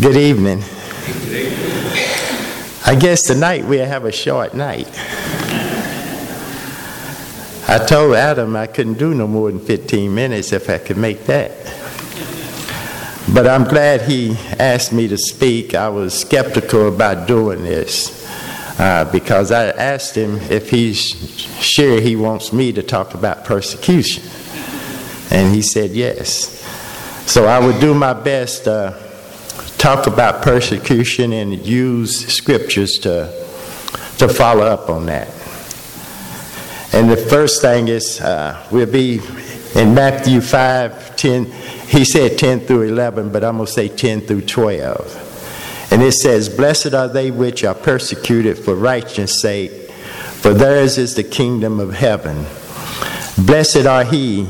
Good evening. I guess tonight we'll have a short night. I told Adam I couldn't do no more than 15 minutes if I could make that. But I'm glad he asked me to speak. I was skeptical about doing this uh, because I asked him if he's sure he wants me to talk about persecution. And he said yes. So I would do my best uh, talk about persecution and use scriptures to, to follow up on that. And the first thing is, uh, we'll be in Matthew 5 10. He said 10 through 11, but I'm going to say 10 through 12. And it says, Blessed are they which are persecuted for righteousness' sake, for theirs is the kingdom of heaven. Blessed are he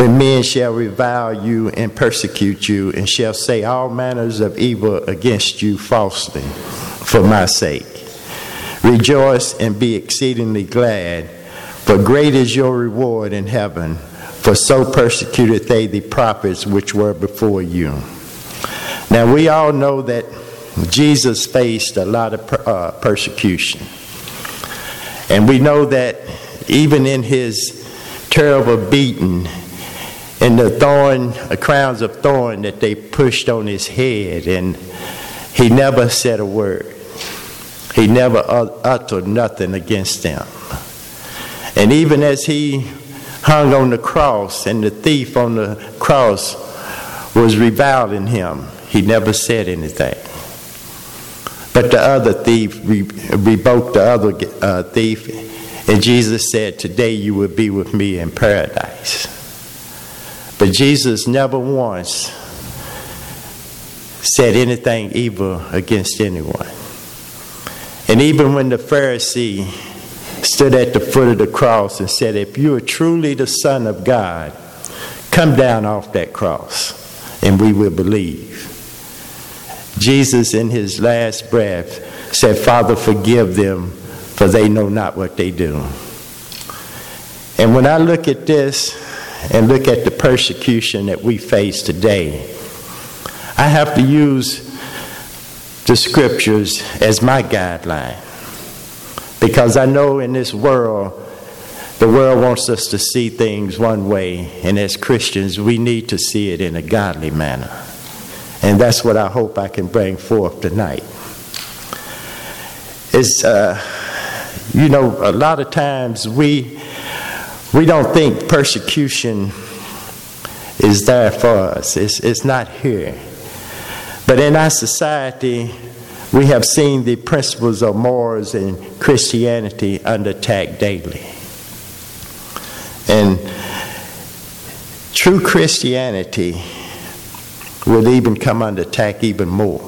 when men shall revile you and persecute you, and shall say all manners of evil against you falsely for my sake. Rejoice and be exceedingly glad, for great is your reward in heaven, for so persecuted they the prophets which were before you. Now, we all know that Jesus faced a lot of uh, persecution. And we know that even in his terrible beating, and the thorn, the crowns of thorn that they pushed on his head, and he never said a word. He never uttered nothing against them. And even as he hung on the cross, and the thief on the cross was reviling him, he never said anything. But the other thief rebuked the other uh, thief, and Jesus said, Today you will be with me in paradise. But Jesus never once said anything evil against anyone. And even when the Pharisee stood at the foot of the cross and said, If you are truly the Son of God, come down off that cross and we will believe. Jesus, in his last breath, said, Father, forgive them, for they know not what they do. And when I look at this, and look at the persecution that we face today, I have to use the scriptures as my guideline. Because I know in this world, the world wants us to see things one way, and as Christians, we need to see it in a godly manner. And that's what I hope I can bring forth tonight. It's, uh, you know, a lot of times we we don't think persecution is there for us, it's, it's not here. But in our society, we have seen the principles of morals and Christianity under attack daily. And true Christianity will even come under attack even more.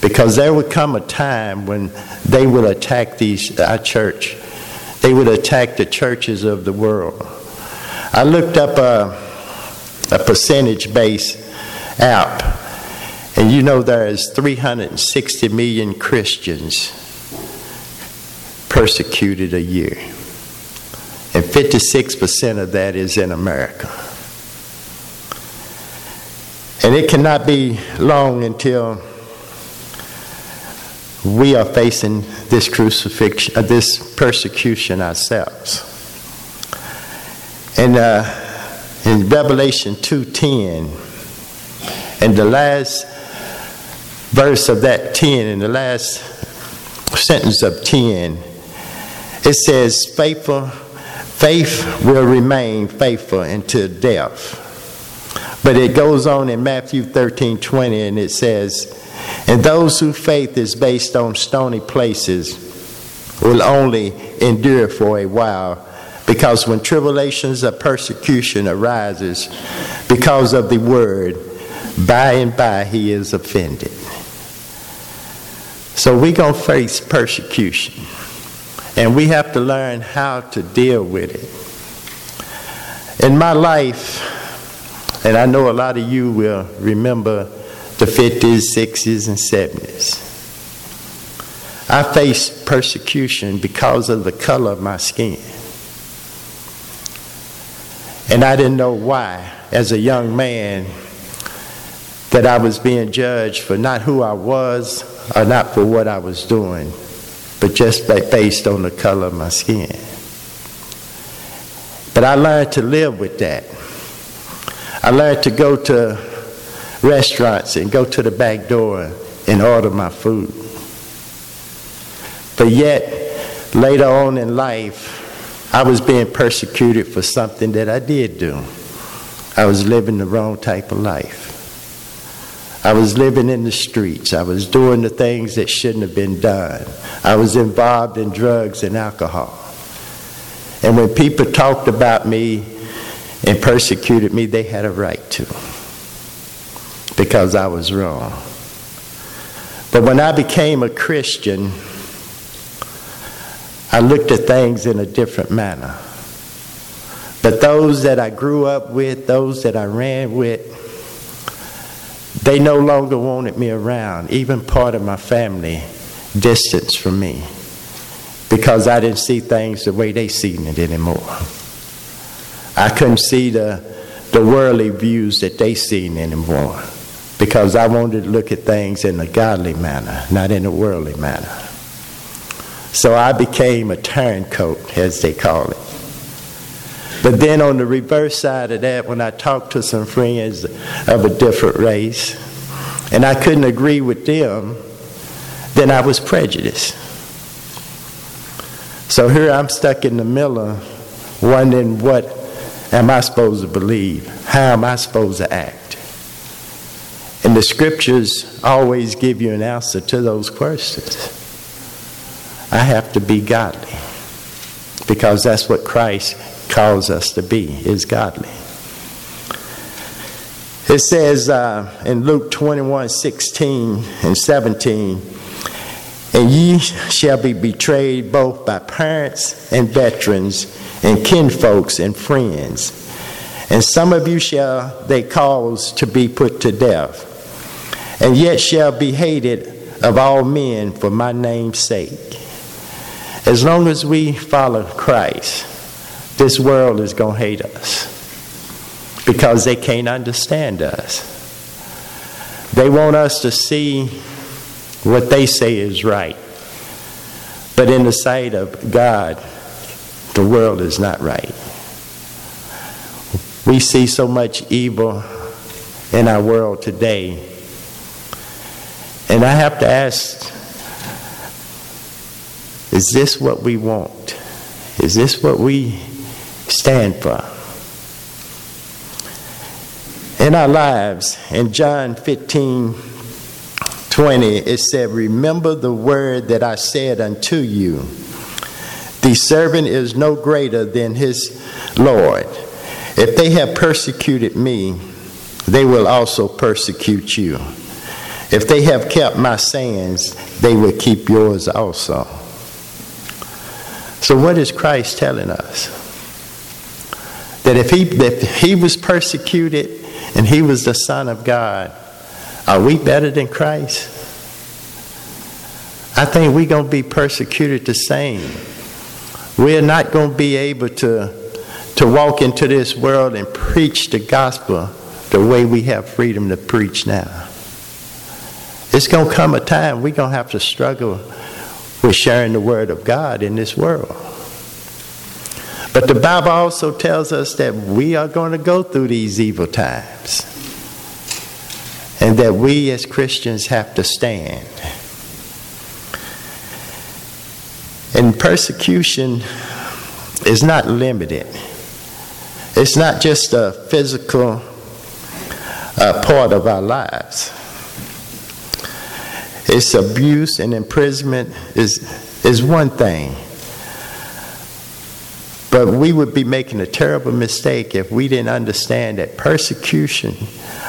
Because there will come a time when they will attack these, our church they would attack the churches of the world. I looked up a, a percentage based app, and you know there is 360 million Christians persecuted a year. And 56% of that is in America. And it cannot be long until we are facing this crucifixion, uh, this persecution ourselves. And uh, in Revelation 2:10, and the last verse of that 10, in the last sentence of 10, it says, "Faithful, faith will remain faithful until death." But it goes on in Matthew 13:20, and it says and those whose faith is based on stony places will only endure for a while. Because when tribulations of persecution arises because of the word by and by he is offended. So we're going to face persecution. And we have to learn how to deal with it. In my life and i know a lot of you will remember the 50s, 60s, and 70s. I faced persecution because of the color of my skin. And I didn't know why. As a young man, that I was being judged for not who I was or not for what I was doing, but just based on the color of my skin. But I learned to live with that. I learned to go to restaurants and go to the back door and order my food. But yet, later on in life, I was being persecuted for something that I did do. I was living the wrong type of life. I was living in the streets. I was doing the things that shouldn't have been done. I was involved in drugs and alcohol. And when people talked about me and persecuted me, they had a right to because I was wrong. But when I became a Christian, I looked at things in a different manner. But those that I grew up with, those that I ran with, they no longer wanted me around. Even part of my family distanced from me because I didn't see things the way they seen it anymore. I couldn't see the, the worldly views that they seen anymore because I wanted to look at things in a godly manner, not in a worldly manner. So I became a turncoat, as they call it. But then on the reverse side of that, when I talked to some friends of a different race, and I couldn't agree with them, then I was prejudiced. So here I'm stuck in the middle, wondering what am I supposed to believe? How am I supposed to act? And the scriptures always give you an answer to those questions. I have to be godly because that's what Christ calls us to be, is godly. It says uh, in Luke 21 16 and 17, and ye shall be betrayed both by parents and veterans and kinfolks and friends. And some of you shall they cause to be put to death, and yet shall be hated of all men for my name's sake. As long as we follow Christ, this world is going to hate us because they can't understand us. They want us to see what they say is right. But in the sight of God, the world is not right. We see so much evil in our world today. And I have to ask is this what we want? Is this what we stand for? In our lives, in John 15 20, it said, Remember the word that I said unto you. The servant is no greater than his Lord. If they have persecuted me, they will also persecute you. If they have kept my sayings, they will keep yours also. So, what is Christ telling us? That if he, if he was persecuted and he was the Son of God, are we better than Christ? I think we're going to be persecuted the same. We're not going to be able to, to walk into this world and preach the gospel the way we have freedom to preach now. It's going to come a time we're going to have to struggle we're sharing the word of God in this world. But the Bible also tells us that we are going to go through these evil times. And that we as Christians have to stand. And persecution is not limited. It's not just a physical uh, part of our lives. It's abuse and imprisonment is, is one thing. But we would be making a terrible mistake if we didn't understand that persecution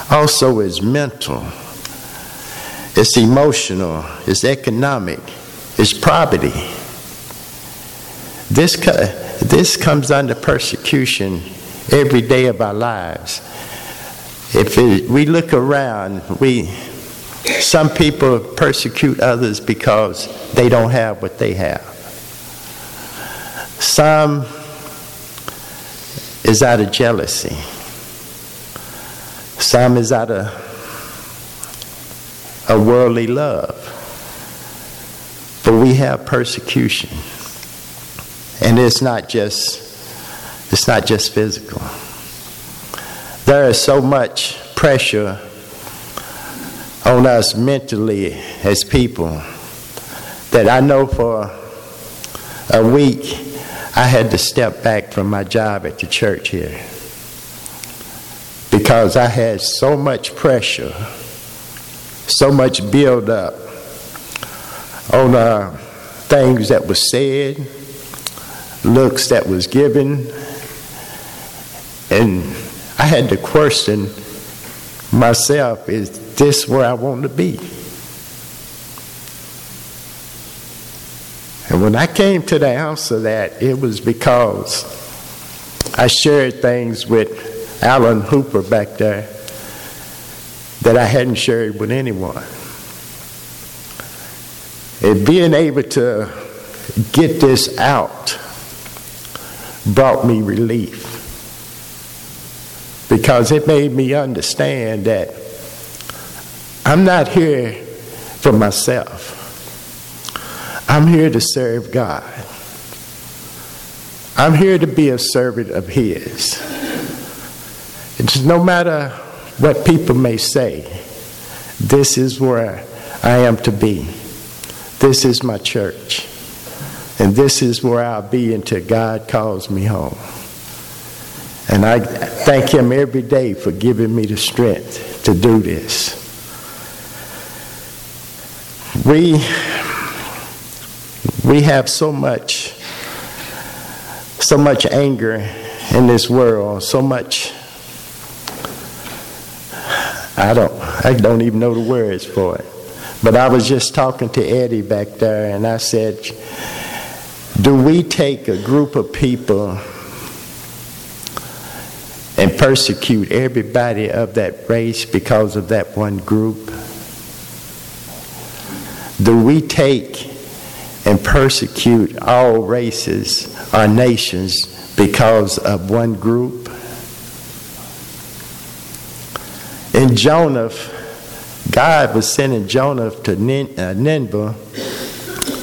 also is mental, it's emotional, it's economic, it's poverty. This, this comes under persecution every day of our lives. If it, we look around, we, some people persecute others because they don't have what they have. Some is out of jealousy. Some is out of of worldly love. But we have persecution. And it's not just it's not just physical. There is so much pressure on us mentally as people that I know for a week I had to step back from my job at the church here because I had so much pressure, so much build up on uh, things that were said, looks that was given, and I had to question myself: Is this where I want to be? And when I came to the answer that it was because I shared things with Alan Hooper back there that I hadn't shared with anyone. And being able to get this out brought me relief because it made me understand that I'm not here for myself. I'm here to serve God. I'm here to be a servant of His. It's no matter what people may say, this is where I am to be. This is my church. And this is where I'll be until God calls me home. And I thank Him every day for giving me the strength to do this. We we have so much, so much anger in this world, so much. I don't, I don't even know the words for it. But I was just talking to Eddie back there, and I said, Do we take a group of people and persecute everybody of that race because of that one group? Do we take and persecute all races or nations because of one group. In Jonah, God was sending Jonah to uh, Nineveh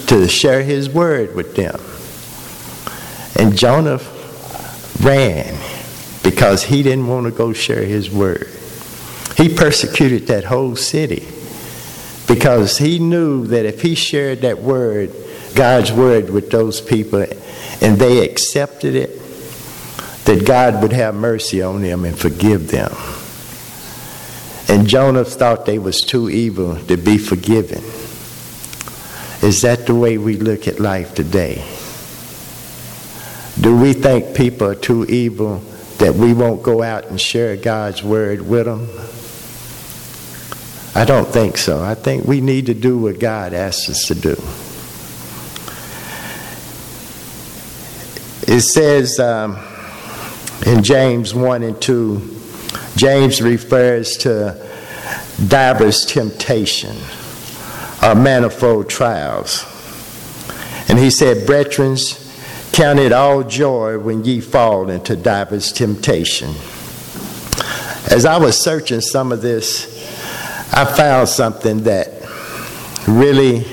to share his word with them. And Jonah ran because he didn't want to go share his word. He persecuted that whole city because he knew that if he shared that word, God's word with those people and they accepted it, that God would have mercy on them and forgive them. And Jonah thought they was too evil to be forgiven. Is that the way we look at life today? Do we think people are too evil that we won't go out and share God's word with them? I don't think so. I think we need to do what God asks us to do. It says um, in James 1 and 2, James refers to divers temptation or manifold trials. And he said, Brethren, count it all joy when ye fall into divers temptation. As I was searching some of this, I found something that really,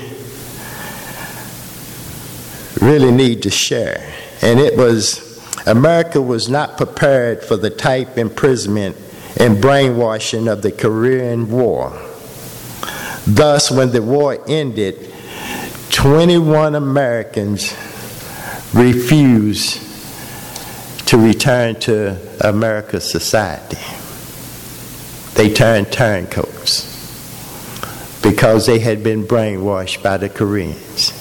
really need to share and it was America was not prepared for the type imprisonment and brainwashing of the Korean War. Thus, when the war ended, 21 Americans refused to return to America's society. They turned turncoats because they had been brainwashed by the Koreans.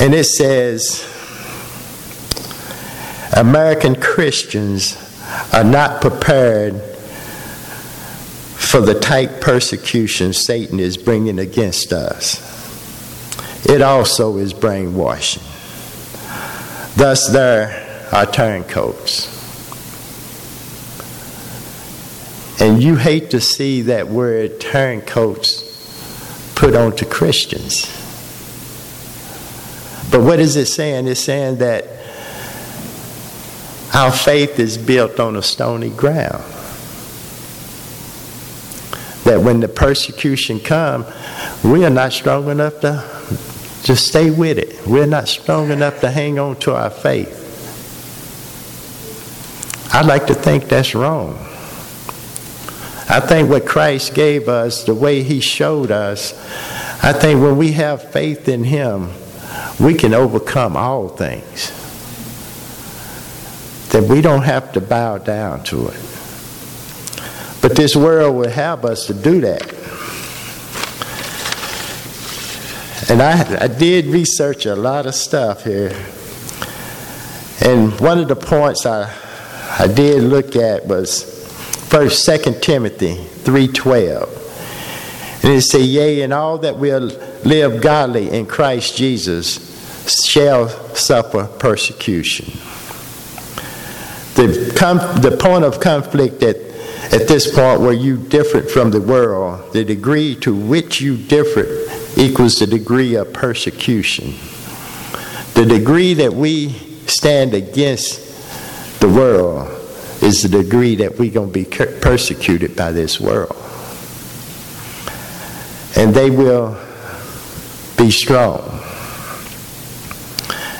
And it says American Christians are not prepared for the type persecution Satan is bringing against us. It also is brainwashing. Thus, there are turncoats. And you hate to see that word turncoats put onto Christians. But what is it saying? It's saying that our faith is built on a stony ground. that when the persecution comes, we are not strong enough to just stay with it. We're not strong enough to hang on to our faith. I'd like to think that's wrong. I think what Christ gave us, the way He showed us, I think when we have faith in Him, we can overcome all things. That we don't have to bow down to it. But this world will have us to do that. And I, I did research a lot of stuff here. And one of the points I, I did look at was First, Second Timothy 3.12. And it says, Yea, and all that will live godly in Christ Jesus shall suffer persecution. The, com- the point of conflict at, at this point where you different from the world, the degree to which you differ equals the degree of persecution. The degree that we stand against the world is the degree that we're going to be persecuted by this world. And they will be strong.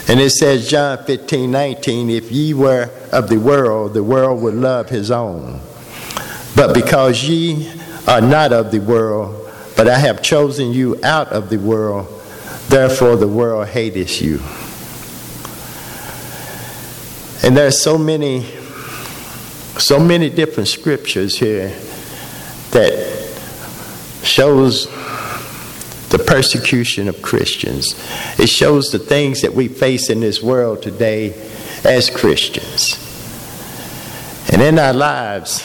And it says, John 15, 19, if ye were of the world, the world would love his own. But because ye are not of the world, but I have chosen you out of the world, therefore the world hateth you. And there are so many so many different scriptures here that shows the persecution of Christians. It shows the things that we face in this world today as Christians. And in our lives,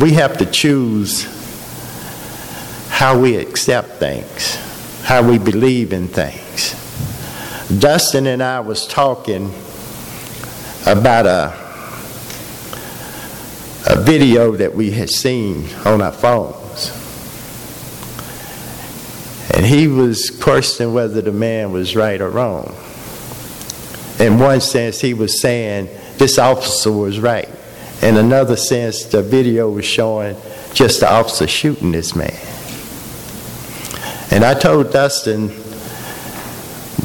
we have to choose how we accept things, how we believe in things. Dustin and I was talking about a video that we had seen on our phones. And he was questioning whether the man was right or wrong. In one sense, he was saying this officer was right. In another sense, the video was showing just the officer shooting this man. And I told Dustin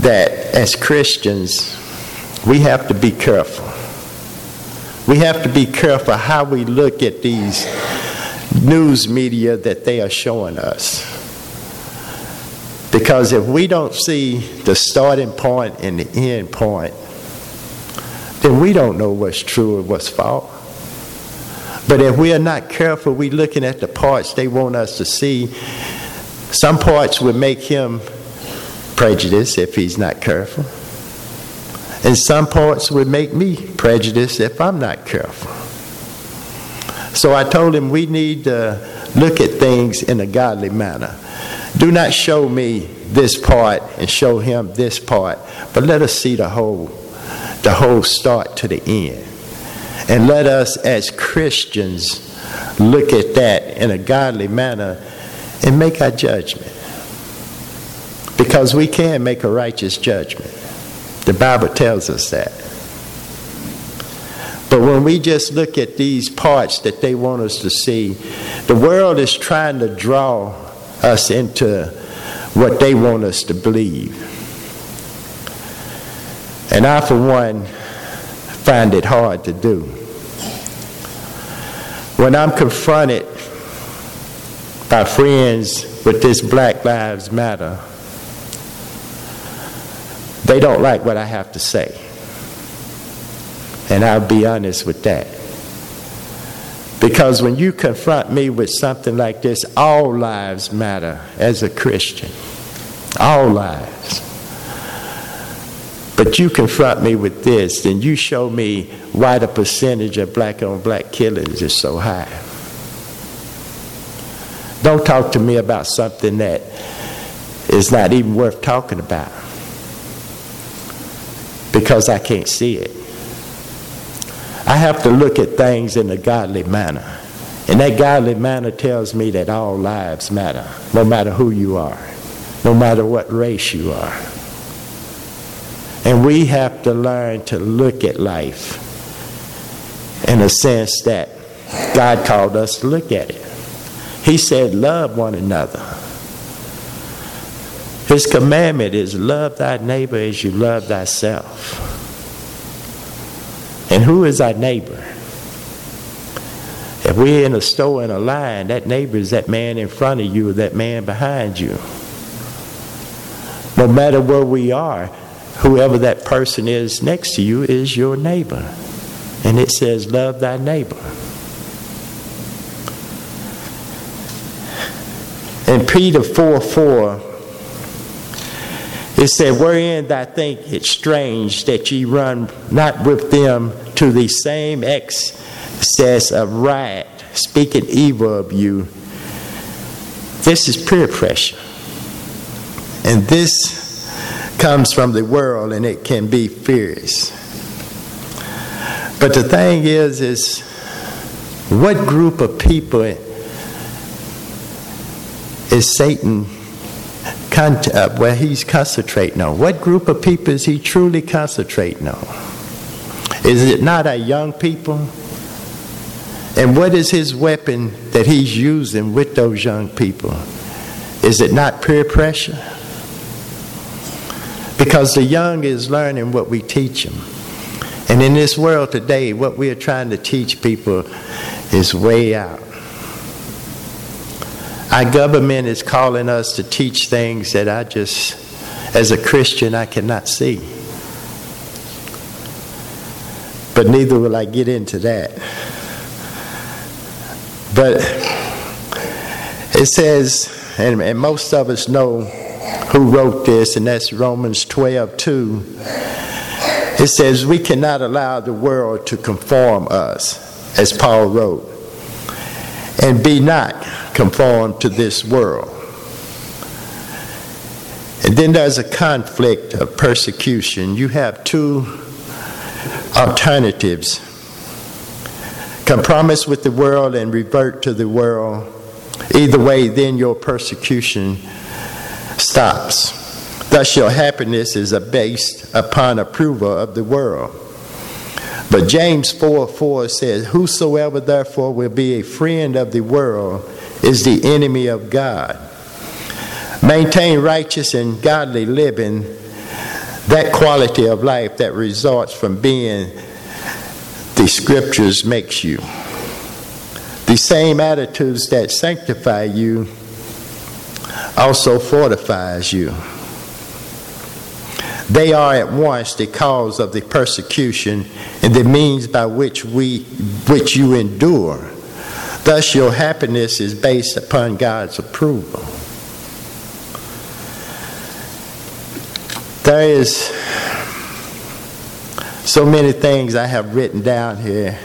that as Christians, we have to be careful we have to be careful how we look at these news media that they are showing us. Because if we don't see the starting point and the end point, then we don't know what's true or what's false. But if we are not careful, we're looking at the parts they want us to see. Some parts would make him prejudiced if he's not careful. And some parts would make me prejudiced if I'm not careful. So I told him we need to look at things in a godly manner. Do not show me this part and show him this part, but let us see the whole, the whole start to the end. And let us as Christians look at that in a godly manner and make our judgment. Because we can make a righteous judgment. The Bible tells us that. But when we just look at these parts that they want us to see, the world is trying to draw us into what they want us to believe. And I, for one, find it hard to do. When I'm confronted by friends with this Black Lives Matter, they don't like what I have to say. And I'll be honest with that. Because when you confront me with something like this, all lives matter as a Christian. All lives. But you confront me with this, then you show me why the percentage of black on black killings is so high. Don't talk to me about something that is not even worth talking about because I can't see it. I have to look at things in a godly manner. And that godly manner tells me that all lives matter, no matter who you are, no matter what race you are. And we have to learn to look at life in a sense that God called us to look at it. He said, Love one another. His commandment is love thy neighbor as you love thyself. And who is our neighbor? If we're in a store in a line, that neighbor is that man in front of you or that man behind you. No matter where we are, whoever that person is next to you is your neighbor. And it says, Love thy neighbor. In Peter 4 4, it said, Wherein thou think it strange that ye run not with them to the same excess of riot, speaking evil of you. This is peer pressure. And this comes from the world and it can be fierce. But the thing is, is what group of people is Satan uh, where he's concentrating on? What group of people is he truly concentrating on? Is it not our young people? And what is his weapon that he's using with those young people? Is it not peer pressure? Because the young is learning what we teach them. And in this world today, what we are trying to teach people is way out. Our government is calling us to teach things that I just, as a Christian, I cannot see. But neither will I get into that. But it says, and, and most of us know who wrote this, and that's Romans 12 2. It says, We cannot allow the world to conform us, as Paul wrote, and be not conformed to this world. And then there's a conflict of persecution. You have two alternatives compromise with the world and revert to the world. Either way, then your persecution stops. Thus, your happiness is based upon approval of the world. But James 4 4 says, Whosoever therefore will be a friend of the world is the enemy of God. Maintain righteous and godly living, that quality of life that results from being the scriptures makes you. The same attitudes that sanctify you also fortifies you. They are at once the cause of the persecution and the means by which we which you endure. Thus your happiness is based upon God's approval. There is so many things I have written down here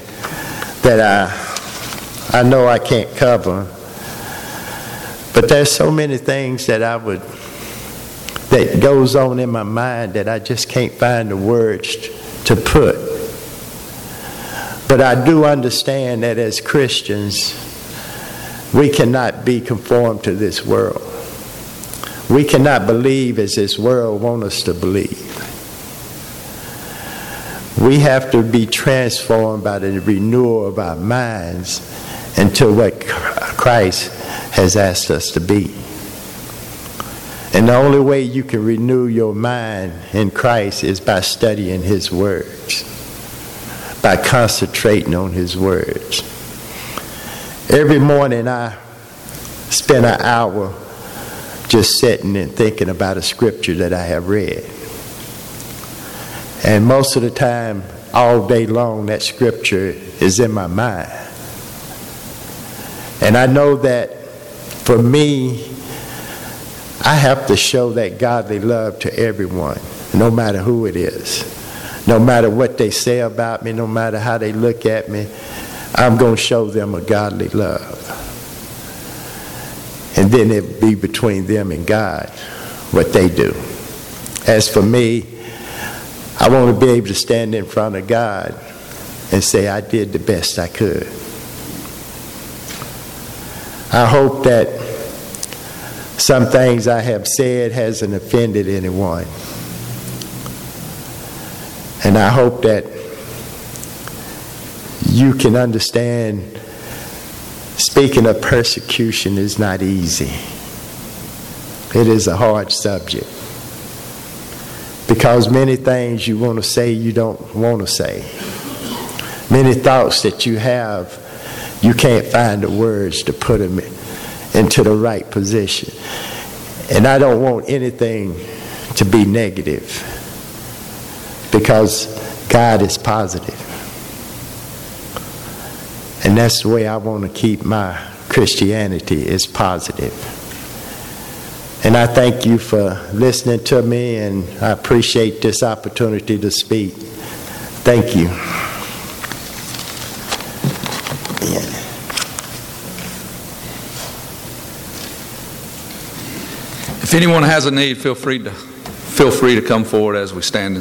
that I I know I can't cover. But there's so many things that I would that goes on in my mind that I just can't find the words to put. But I do understand that as Christians, we cannot be conformed to this world. We cannot believe as this world wants us to believe. We have to be transformed by the renewal of our minds into what Christ has asked us to be. And the only way you can renew your mind in Christ is by studying His words, by concentrating on His words. Every morning I spend an hour just sitting and thinking about a scripture that I have read. And most of the time, all day long, that scripture is in my mind. And I know that for me, I have to show that godly love to everyone, no matter who it is. No matter what they say about me, no matter how they look at me, I'm going to show them a godly love. And then it be between them and God what they do. As for me, I want to be able to stand in front of God and say, I did the best I could. I hope that some things I have said hasn't offended anyone. And I hope that you can understand speaking of persecution is not easy. It is a hard subject. Because many things you want to say, you don't want to say. Many thoughts that you have, you can't find the words to put them into the right position. And I don't want anything to be negative because God is positive. And that's the way I want to keep my Christianity is positive. And I thank you for listening to me, and I appreciate this opportunity to speak. Thank you. If anyone has a need, feel free to feel free to come forward as we stand and